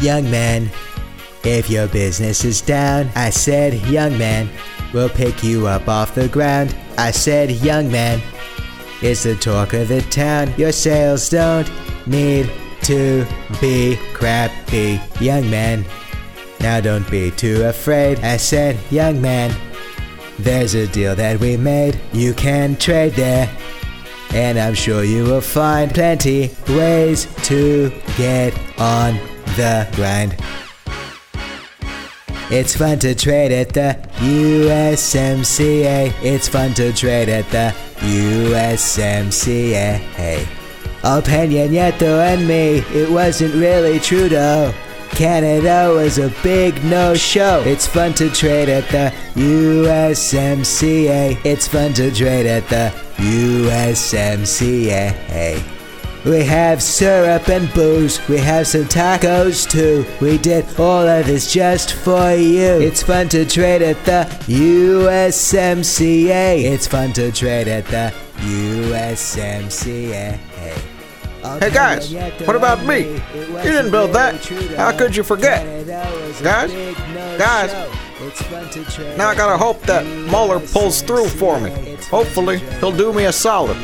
young man, if your business is down, I said, young man, we'll pick you up off the ground. I said, young man, it's the talk of the town. Your sales don't need to be crappy, young man. Now don't be too afraid. I said, young man, there's a deal that we made. You can trade there. And I'm sure you will find plenty ways to get on the grind. It's fun to trade at the USMCA. It's fun to trade at the USMCA. Peña Nieto and me, it wasn't really Trudeau. Canada was a big no show. It's fun to trade at the USMCA. It's fun to trade at the USMCA. We have syrup and booze. We have some tacos too. We did all of this just for you. It's fun to trade at the USMCA. It's fun to trade at the USMCA. Hey guys, what about me? You didn't build that. How could you forget? Guys? Guys? Now I gotta hope that Mueller pulls through for me. Hopefully, he'll do me a solid.